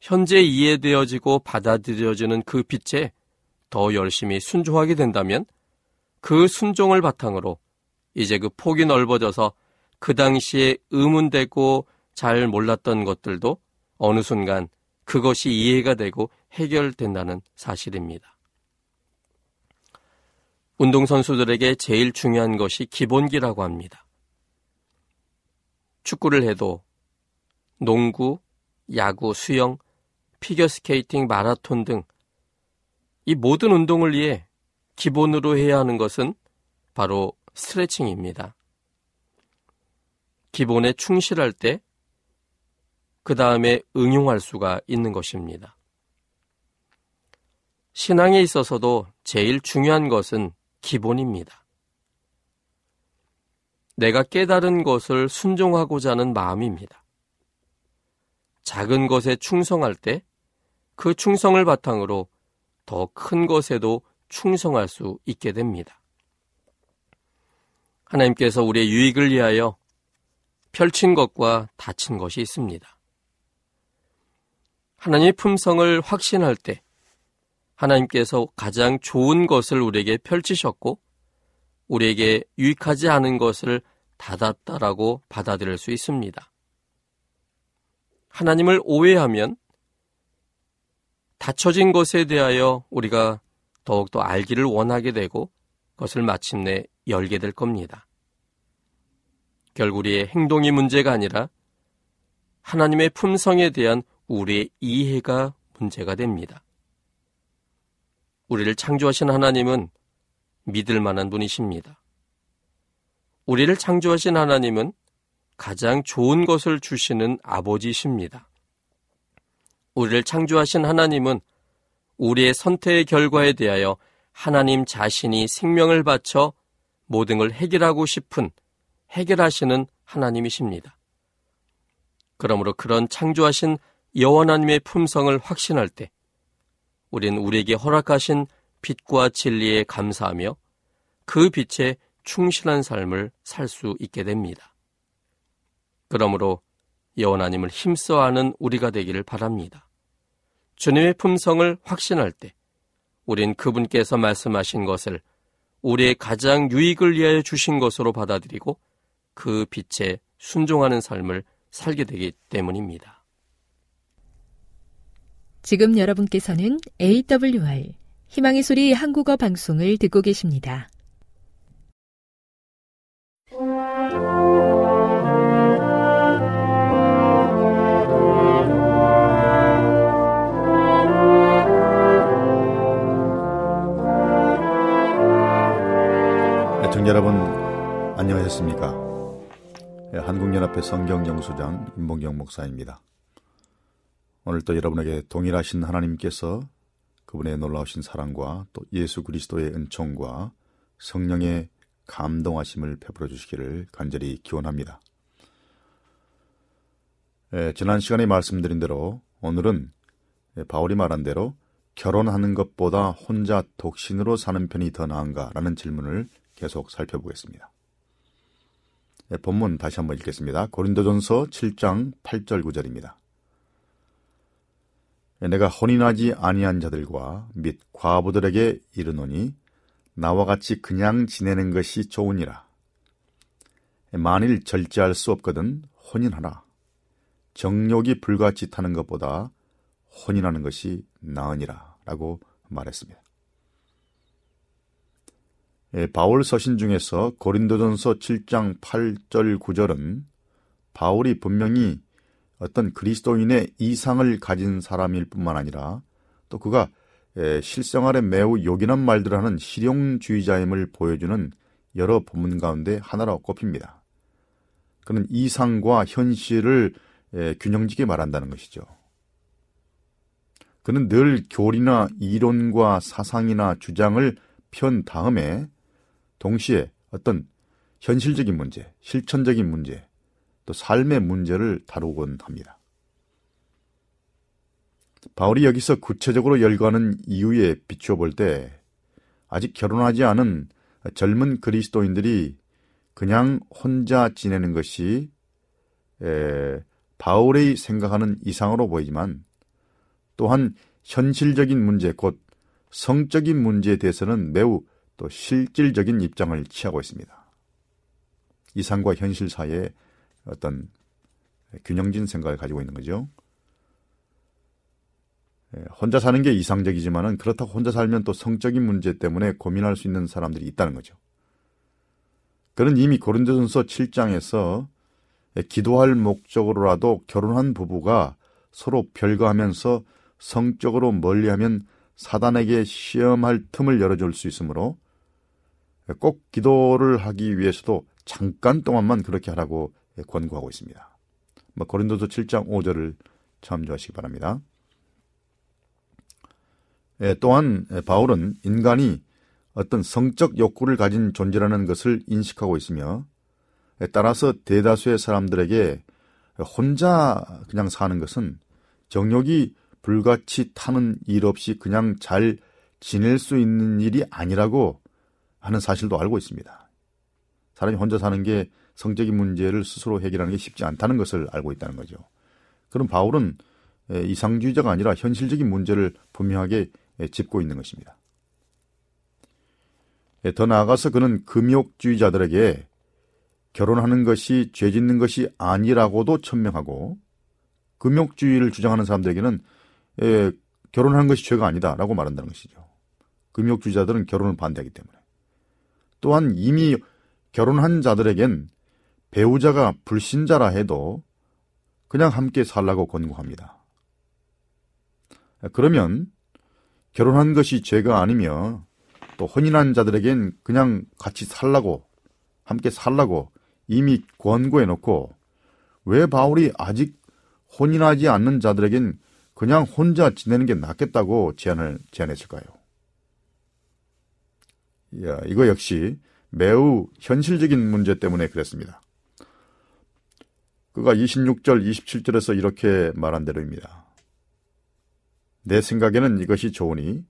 현재 이해되어지고 받아들여지는 그 빛에 더 열심히 순종하게 된다면, 그 순종을 바탕으로 이제 그 폭이 넓어져서 그 당시에 의문되고 잘 몰랐던 것들도 어느 순간 그것이 이해가 되고 해결된다는 사실입니다. 운동선수들에게 제일 중요한 것이 기본기라고 합니다. 축구를 해도 농구, 야구, 수영, 피겨스케이팅, 마라톤 등 이 모든 운동을 위해 기본으로 해야 하는 것은 바로 스트레칭입니다. 기본에 충실할 때, 그 다음에 응용할 수가 있는 것입니다. 신앙에 있어서도 제일 중요한 것은 기본입니다. 내가 깨달은 것을 순종하고자 하는 마음입니다. 작은 것에 충성할 때 그 충성을 바탕으로 더 큰 것에도 충성할 수 있게 됩니다. 하나님께서 우리의 유익을 위하여 펼친 것과 닫힌 것이 있습니다. 하나님의 품성을 확신할 때 하나님께서 가장 좋은 것을 우리에게 펼치셨고 우리에게 유익하지 않은 것을 닫았다라고 받아들일 수 있습니다. 하나님을 오해하면 닫혀진 것에 대하여 우리가 더욱더 알기를 원하게 되고 그것을 마침내 열게 될 겁니다. 결국 우리의 행동이 문제가 아니라 하나님의 품성에 대한 우리의 이해가 문제가 됩니다. 우리를 창조하신 하나님은 믿을 만한 분이십니다. 우리를 창조하신 하나님은 가장 좋은 것을 주시는 아버지십니다. 우리를 창조하신 하나님은 우리의 선택의 결과에 대하여 하나님 자신이 생명을 바쳐 모든 걸 해결하고 싶은 해결하시는 하나님이십니다. 그러므로 그런 창조하신 여호와님의 품성을 확신할 때 우리는 우리에게 허락하신 빛과 진리에 감사하며 그 빛에 충실한 삶을 살 수 있게 됩니다. 그러므로 여호와님을 힘써하는 우리가 되기를 바랍니다. 주님의 품성을 확신할 때 우린 그분께서 말씀하신 것을 우리의 가장 유익을 위하여 주신 것으로 받아들이고 그 빛에 순종하는 삶을 살게 되기 때문입니다. 지금 여러분께서는 AWR 희망의 소리 한국어 방송을 듣고 계십니다. 애청 여러분 안녕하셨습니까? 한국연합회 성경연구소장 임봉경 목사입니다. 오늘 또 여러분에게 동일하신 하나님께서 그분의 놀라우신 사랑과 또 예수 그리스도의 은총과 성령의 감동하심을 베풀어 주시기를 간절히 기원합니다. 예, 지난 시간에 말씀드린 대로 오늘은 바울이 말한 대로 결혼하는 것보다 혼자 독신으로 사는 편이 더 나은가라는 질문을 계속 살펴보겠습니다. 예, 본문 다시 한번 읽겠습니다. 고린도전서 7장 8절 9절입니다. 내가 혼인하지 아니한 자들과 및 과부들에게 이르노니 나와 같이 그냥 지내는 것이 좋으니라. 만일 절제할 수 없거든 혼인하라. 정욕이 불같이 타는 것보다 혼인하는 것이 나으니라. 라고 말했습니다. 바울 서신 중에서 고린도전서 7장 8절 9절은 바울이 분명히 어떤 그리스도인의 이상을 가진 사람일 뿐만 아니라 또 그가 실생활에 매우 요긴한 말들을 하는 실용주의자임을 보여주는 여러 본문 가운데 하나로 꼽힙니다. 그는 이상과 현실을 균형지게 말한다는 것이죠. 그는 늘 교리나 이론과 사상이나 주장을 편 다음에 동시에 어떤 현실적인 문제, 실천적인 문제, 또 삶의 문제를 다루곤 합니다. 바울이 여기서 구체적으로 열거하는 이유에 비추어 볼 때 아직 결혼하지 않은 젊은 그리스도인들이 그냥 혼자 지내는 것이 에, 바울의 생각하는 이상으로 보이지만 또한 현실적인 문제, 곧 성적인 문제에 대해서는 매우 또 실질적인 입장을 취하고 있습니다. 이상과 현실 사이에 어떤 균형진 생각을 가지고 있는 거죠. 예, 혼자 사는 게 이상적이지만은 그렇다고 혼자 살면 또 성적인 문제 때문에 고민할 수 있는 사람들이 있다는 거죠. 그는 이미 고린도전서 7장에서 기도할 목적으로라도 결혼한 부부가 서로 별거하면서 성적으로 멀리하면 사단에게 시험할 틈을 열어줄 수 있으므로 꼭 기도를 하기 위해서도 잠깐 동안만 그렇게 하라고 권고하고 있습니다. 뭐 고린도서 7장 5절을 참조하시기 바랍니다. 예, 또한 바울은 인간이 어떤 성적 욕구를 가진 존재라는 것을 인식하고 있으며 따라서 대다수의 사람들에게 혼자 그냥 사는 것은 정욕이 불같이 타는 일 없이 그냥 잘 지낼 수 있는 일이 아니라고 하는 사실도 알고 있습니다. 사람이 혼자 사는 게 성적인 문제를 스스로 해결하는 게 쉽지 않다는 것을 알고 있다는 거죠. 그럼 바울은 이상주의자가 아니라 현실적인 문제를 분명하게 짚고 있는 것입니다. 더 나아가서 그는 금욕주의자들에게 결혼하는 것이 죄 짓는 것이 아니라고도 천명하고 금욕주의를 주장하는 사람들에게는 결혼하는 것이 죄가 아니다라고 말한다는 것이죠. 금욕주의자들은 결혼을 반대하기 때문에. 또한 이미 결혼한 자들에겐 배우자가 불신자라 해도 그냥 함께 살라고 권고합니다. 그러면 결혼한 것이 죄가 아니며 또 혼인한 자들에겐 그냥 같이 살라고 함께 살라고 이미 권고해 놓고 왜 바울이 아직 혼인하지 않는 자들에겐 그냥 혼자 지내는 게 낫겠다고 제안을 제안했을까요? 야, 이거 역시 매우 현실적인 문제 때문에 그랬습니다. 그가 26절, 27절에서 이렇게 말한 대로입니다. 내 생각에는 이것이 좋으니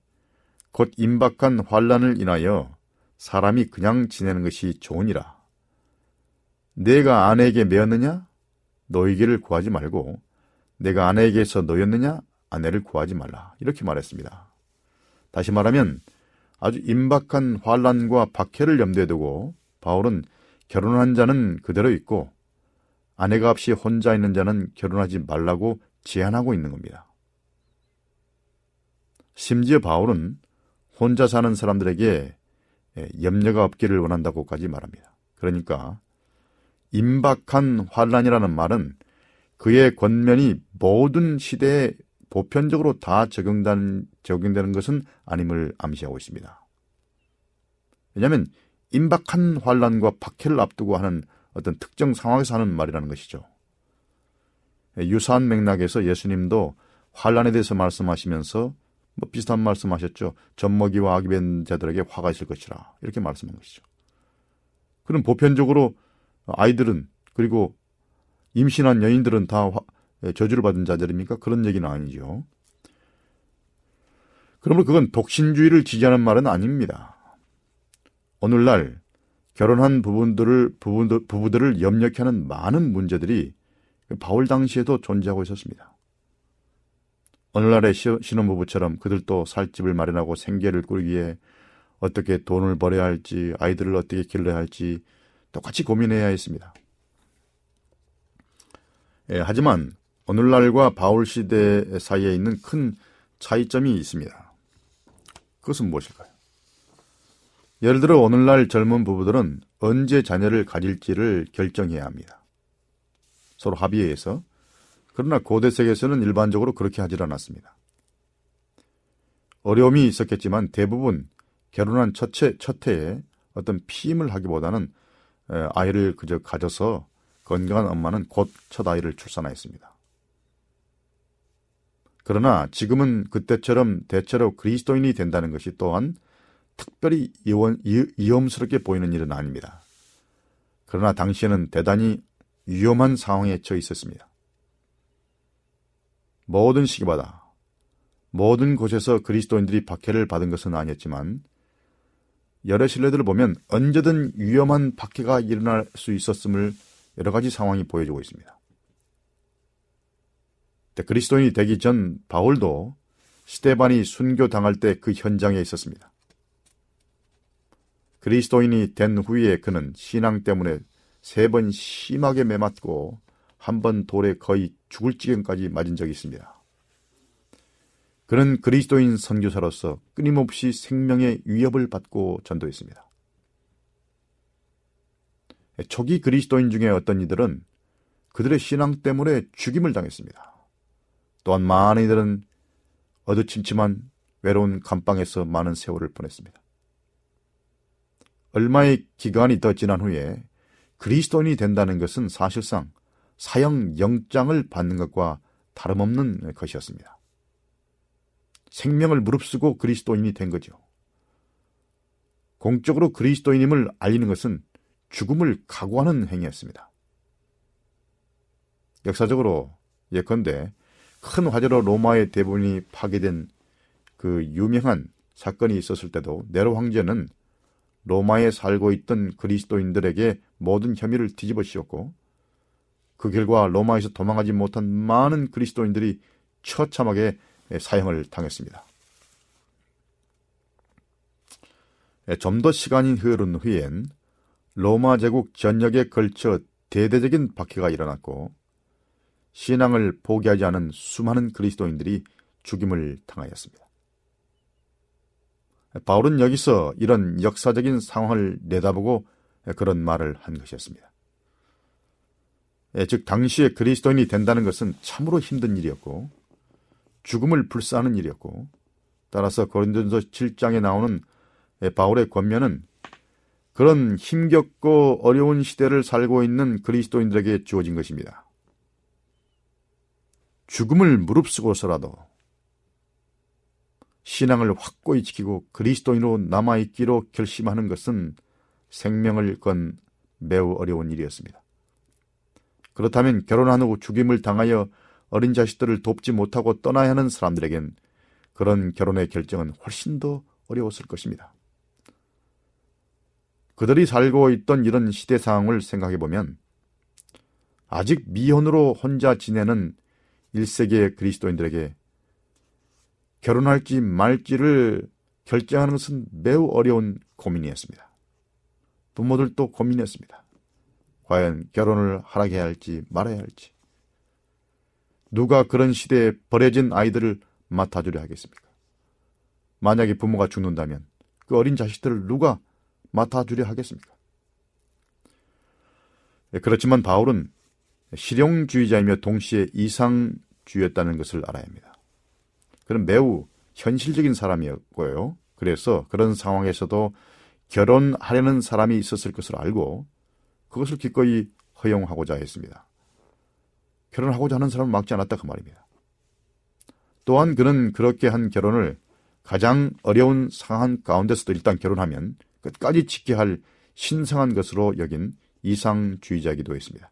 곧 임박한 환란을 인하여 사람이 그냥 지내는 것이 좋으니라. 내가 아내에게 매었느냐? 너희에게를 구하지 말고 내가 아내에게서 너였느냐? 아내를 구하지 말라. 이렇게 말했습니다. 다시 말하면 아주 임박한 환란과 박해를 염두에 두고 바울은 결혼한 자는 그대로 있고 아내가 없이 혼자 있는 자는 결혼하지 말라고 제안하고 있는 겁니다. 심지어 바울은 혼자 사는 사람들에게 염려가 없기를 원한다고까지 말합니다. 그러니까 임박한 환란이라는 말은 그의 권면이 모든 시대에 보편적으로 다 적용된, 적용되는 것은 아님을 암시하고 있습니다. 왜냐하면 임박한 환란과 박해를 앞두고 하는 어떤 특정 상황에서 하는 말이라는 것이죠. 유사한 맥락에서 예수님도 환란에 대해서 말씀하시면서 뭐 비슷한 말씀하셨죠. 젖먹이와 벤 자들에게 화가 있을 것이라 이렇게 말씀한 것이죠. 그럼 보편적으로 아이들은 그리고 임신한 여인들은 다 저주를 받은 자들입니까? 그런 얘기는 아니죠. 그러므로 그건 독신주의를 지지하는 말은 아닙니다. 오늘날 결혼한 부분들을 부부들, 부부들을 염려케 하는 많은 문제들이 바울 당시에도 존재하고 있었습니다. 오늘날의 신혼부부처럼 그들도 살 집을 마련하고 생계를 꾸리기에 어떻게 돈을 벌여야 할지 아이들을 어떻게 길러야 할지 똑같이 고민해야 했습니다. 예, 하지만 오늘날과 바울 시대 사이에 있는 큰 차이점이 있습니다. 그것은 무엇일까요? 예를 들어 오늘날 젊은 부부들은 언제 자녀를 가질지를 결정해야 합니다. 서로 합의해서. 그러나 고대 세계에서는 일반적으로 그렇게 하질 않았습니다. 어려움이 있었겠지만 대부분 결혼한 첫째, 첫 해에 어떤 피임을 하기보다는 아이를 그저 가져서 건강한 엄마는 곧 첫 아이를 출산하였습니다. 그러나 지금은 그때처럼 대체로 그리스도인이 된다는 것이 또한 특별히 위험, 위험스럽게 보이는 일은 아닙니다. 그러나 당시에는 대단히 위험한 상황에 처해 있었습니다. 모든 시기마다 모든 곳에서 그리스도인들이 박해를 받은 것은 아니었지만 여러 신뢰들을 보면 언제든 위험한 박해가 일어날 수 있었음을 여러 가지 상황이 보여주고 있습니다. 그리스도인이 되기 전 바울도 스테반이 순교당할 때 그 현장에 있었습니다. 그리스도인이 된 후에 그는 신앙 때문에 세 번 심하게 매맞고 한 번 돌에 거의 죽을 지경까지 맞은 적이 있습니다. 그는 그리스도인 선교사로서 끊임없이 생명의 위협을 받고 전도했습니다. 초기 그리스도인 중에 어떤 이들은 그들의 신앙 때문에 죽임을 당했습니다. 또한 많은 이들은 어두침침한 외로운 감방에서 많은 세월을 보냈습니다. 얼마의 기간이 더 지난 후에 그리스도인이 된다는 것은 사실상 사형 영장을 받는 것과 다름없는 것이었습니다. 생명을 무릅쓰고 그리스도인이 된 거죠. 공적으로 그리스도인임을 알리는 것은 죽음을 각오하는 행위였습니다. 역사적으로 예컨대 큰 화재로 로마의 대부분이 파괴된 그 유명한 사건이 있었을 때도 네로 황제는 로마에 살고 있던 그리스도인들에게 모든 혐의를 뒤집어 씌웠고 그 결과 로마에서 도망하지 못한 많은 그리스도인들이 처참하게 사형을 당했습니다. 좀 더 시간이 흐른 후엔 로마 제국 전역에 걸쳐 대대적인 박해가 일어났고 신앙을 포기하지 않은 수많은 그리스도인들이 죽임을 당하였습니다. 바울은 여기서 이런 역사적인 상황을 내다보고 그런 말을 한 것이었습니다. 예, 즉 당시에 그리스도인이 된다는 것은 참으로 힘든 일이었고 죽음을 불사하는 일이었고 따라서 고린도전서 7장에 나오는 예, 바울의 권면은 그런 힘겹고 어려운 시대를 살고 있는 그리스도인들에게 주어진 것입니다. 죽음을 무릅쓰고서라도 신앙을 확고히 지키고 그리스도인으로 남아있기로 결심하는 것은 생명을 건 매우 어려운 일이었습니다. 그렇다면 결혼한 후 죽임을 당하여 어린 자식들을 돕지 못하고 떠나야 하는 사람들에겐 그런 결혼의 결정은 훨씬 더 어려웠을 것입니다. 그들이 살고 있던 이런 시대 상황을 생각해 보면 아직 미혼으로 혼자 지내는 1세기의 그리스도인들에게 결혼할지 말지를 결정하는 것은 매우 어려운 고민이었습니다. 부모들도 고민했습니다. 과연 결혼을 하라게 할지 말아야 할지. 누가 그런 시대에 버려진 아이들을 맡아주려 하겠습니까? 만약에 부모가 죽는다면 그 어린 자식들을 누가 맡아주려 하겠습니까? 예, 그렇지만 바울은 실용주의자이며 동시에 이상주의였다는 것을 알아야 합니다. 그는 매우 현실적인 사람이었고요. 그래서 그런 상황에서도 결혼하려는 사람이 있었을 것을 알고 그것을 기꺼이 허용하고자 했습니다. 결혼하고자 하는 사람을 막지 않았다 그 말입니다. 또한 그는 그렇게 한 결혼을 가장 어려운 상황 가운데서도 일단 결혼하면 끝까지 지켜야 할 신성한 것으로 여긴 이상주의자이기도 했습니다.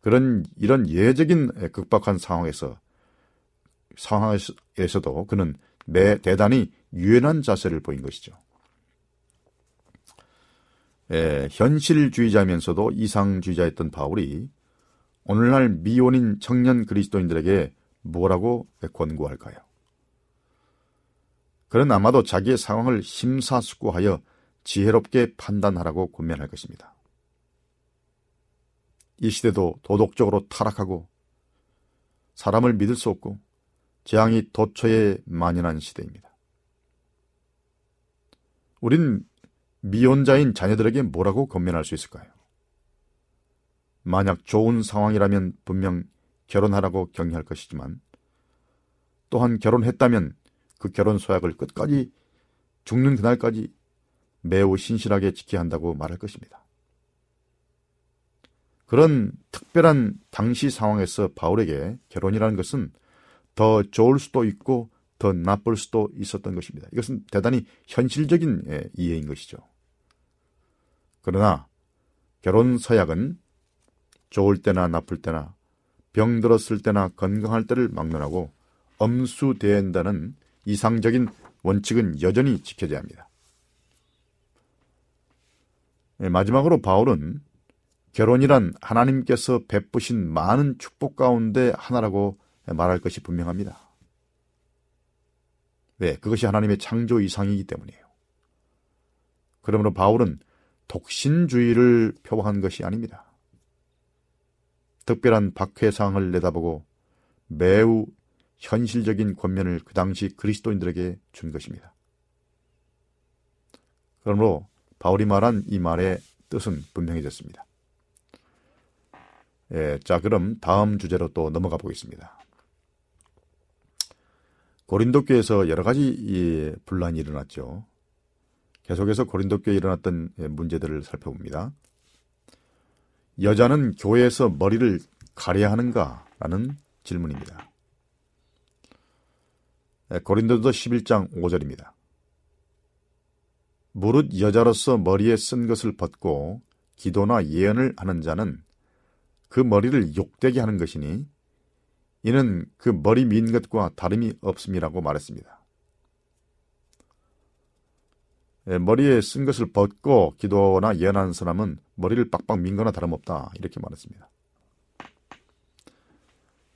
그런 이런 예적인 극박한 상황에서 상황에서도 그는 매 대단히 유연한 자세를 보인 것이죠. 예, 현실주의자면서도 이상주의자였던 바울이 오늘날 미혼인 청년 그리스도인들에게 뭐라고 권고할까요? 그는 아마도 자기의 상황을 심사숙고하여 지혜롭게 판단하라고 권면할 것입니다. 이 시대도 도덕적으로 타락하고 사람을 믿을 수 없고 재앙이 도처에 만연한 시대입니다. 우린 미혼자인 자녀들에게 뭐라고 권면할 수 있을까요? 만약 좋은 상황이라면 분명 결혼하라고 격려할 것이지만 또한 결혼했다면 그 결혼 소약을 끝까지 죽는 그날까지 매우 신실하게 지켜야 한다고 말할 것입니다. 그런 특별한 당시 상황에서 바울에게 결혼이라는 것은 더 좋을 수도 있고 더 나쁠 수도 있었던 것입니다. 이것은 대단히 현실적인 예, 이해인 것이죠. 그러나 결혼 서약은 좋을 때나 나쁠 때나 병들었을 때나 건강할 때를 막론하고 엄수된다는 이상적인 원칙은 여전히 지켜져야 합니다. 예, 마지막으로 바울은 결혼이란 하나님께서 베푸신 많은 축복 가운데 하나라고 말할 것이 분명합니다. 왜? 그것이 하나님의 창조 이상이기 때문이에요. 그러므로 바울은 독신주의를 표방한 것이 아닙니다. 특별한 박해상을 내다보고 매우 현실적인 권면을 그 당시 그리스도인들에게 준 것입니다. 그러므로 바울이 말한 이 말의 뜻은 분명해졌습니다. 예, 자, 그럼 다음 주제로 또 넘어가 보겠습니다. 고린도 교에서 여러 가지 분란이 일어났죠. 계속해서 고린도 교에 일어났던 예, 문제들을 살펴봅니다. 여자는 교회에서 머리를 가려야 하는가 라는 질문입니다. 예, 고린도서 11장 5절입니다. 무릇 여자로서 머리에 쓴 것을 벗고 기도나 예언을 하는 자는 그 머리를 욕되게 하는 것이니 이는 그 머리 민 것과 다름이 없음이라고 말했습니다. 예, 머리에 쓴 것을 벗고 기도나 예언하는 사람은 머리를 빡빡 민 거나 다름없다. 이렇게 말했습니다.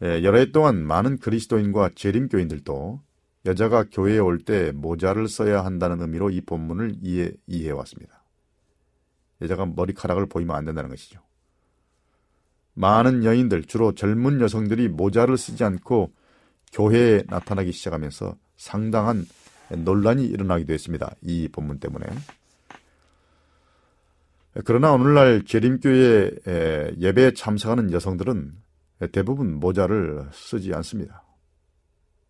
예, 여러 해 동안 많은 그리스도인과 재림교인들도 여자가 교회에 올 때 모자를 써야 한다는 의미로 이 본문을 이해, 이해해 왔습니다. 여자가 머리카락을 보이면 안 된다는 것이죠. 많은 여인들, 주로 젊은 여성들이 모자를 쓰지 않고 교회에 나타나기 시작하면서 상당한 논란이 일어나기도 했습니다. 이 본문 때문에. 그러나 오늘날 재림교회 예배에 참석하는 여성들은 대부분 모자를 쓰지 않습니다.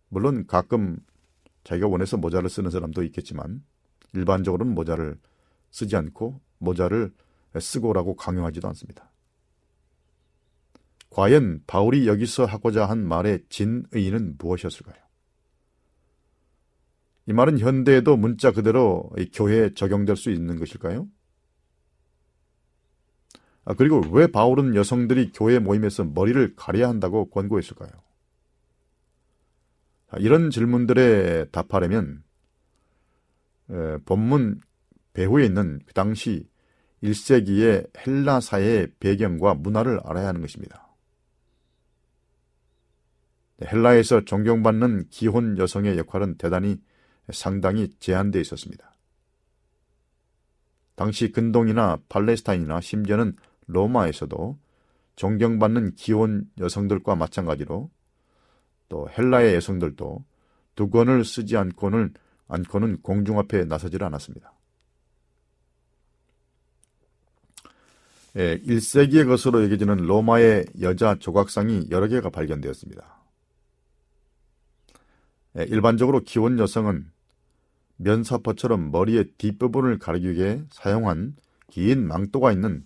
물론 가끔 자기가 원해서 모자를 쓰는 사람도 있겠지만 일반적으로는 모자를 쓰지 않고 모자를 쓰고 오라고 강요하지도 않습니다. 과연 바울이 여기서 하고자 한 말의 진의는 무엇이었을까요? 이 말은 현대에도 문자 그대로 교회에 적용될 수 있는 것일까요? 아, 그리고 왜 바울은 여성들이 교회 모임에서 머리를 가려야 한다고 권고했을까요? 아, 이런 질문들에 답하려면 에, 본문 배후에 있는 그 당시 1세기의 헬라 사회의 배경과 문화를 알아야 하는 것입니다. 헬라에서 존경받는 기혼 여성의 역할은 대단히 상당히 제한되어 있었습니다. 당시 근동이나 팔레스타인이나 심지어는 로마에서도 존경받는 기혼 여성들과 마찬가지로 또 헬라의 여성들도 두 권을 쓰지 않고는 않고는 공중 앞에 나서질 않았습니다. 예, 1세기의 것으로 여겨지는 로마의 여자 조각상이 여러 개가 발견되었습니다. 예, 일반적으로 기혼 여성은 면사포처럼 머리의 뒷부분을 가리기 위해 사용한 긴 망토가 있는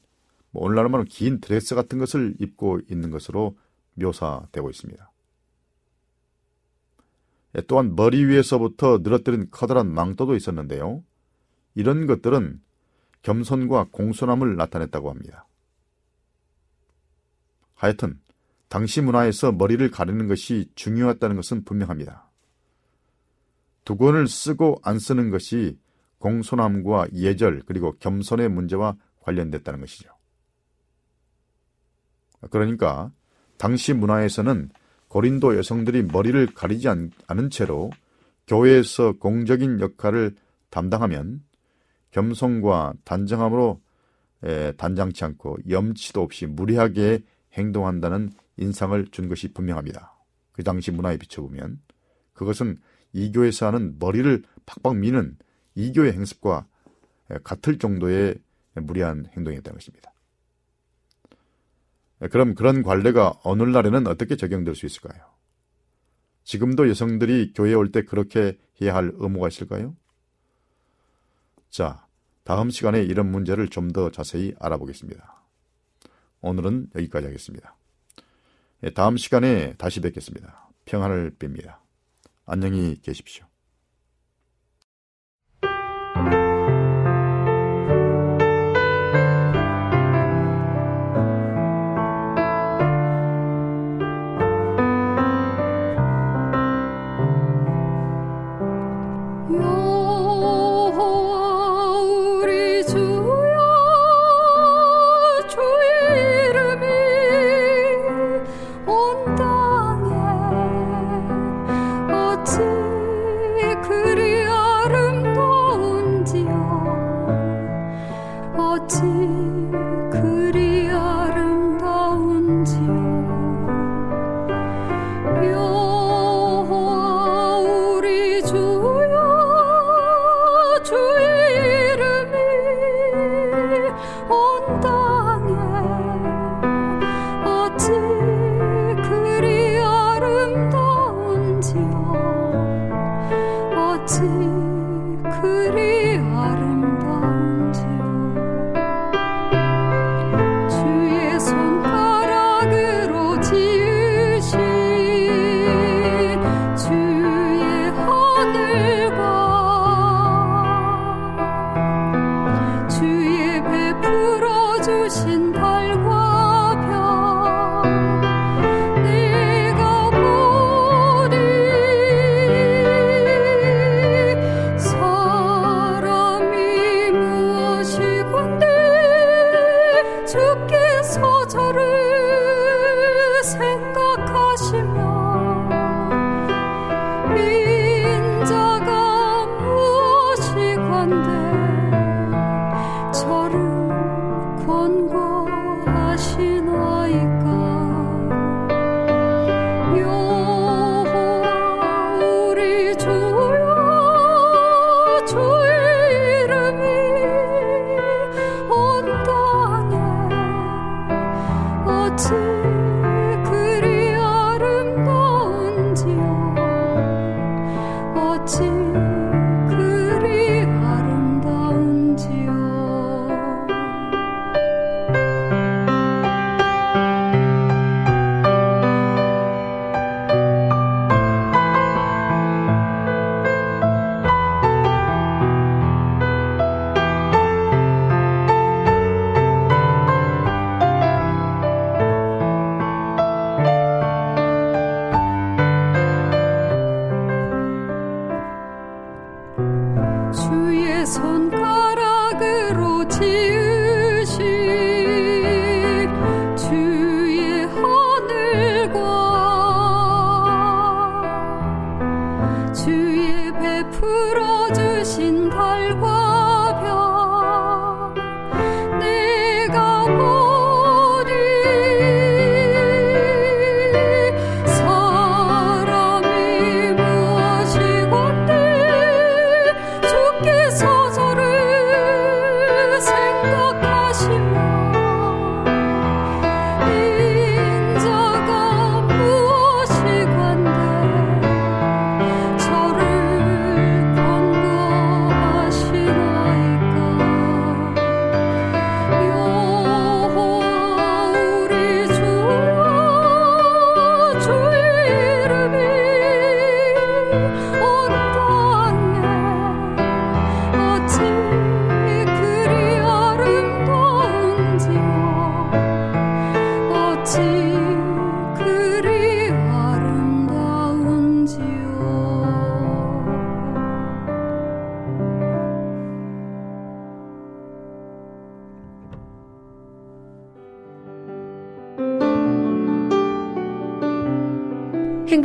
뭐 오늘날로 말하면 긴 드레스 같은 것을 입고 있는 것으로 묘사되고 있습니다. 예, 또한 머리 위에서부터 늘어뜨린 커다란 망토도 있었는데요. 이런 것들은 겸손과 공손함을 나타냈다고 합니다. 하여튼 당시 문화에서 머리를 가리는 것이 중요했다는 것은 분명합니다. 두건을 쓰고 안 쓰는 것이 공손함과 예절 그리고 겸손의 문제와 관련됐다는 것이죠. 그러니까 당시 문화에서는 고린도 여성들이 머리를 가리지 않은 채로 교회에서 공적인 역할을 담당하면 겸손과 단정함으로 단장치 않고 염치도 없이 무리하게 행동한다는 인상을 준 것이 분명합니다. 그 당시 문화에 비춰보면 그것은 이교에서 하는 머리를 팍팍 미는 이교의 행습과 같을 정도의 무리한 행동이었다는 것입니다. 그럼 그런 관례가 오늘날에는 어떻게 적용될 수 있을까요? 지금도 여성들이 교회에 올 때 그렇게 해야 할 의무가 있을까요? 자, 다음 시간에 이런 문제를 좀 더 자세히 알아보겠습니다. 오늘은 여기까지 하겠습니다. 예, 다음 시간에 다시 뵙겠습니다. 평안을 빕니다. 안녕히 계십시오.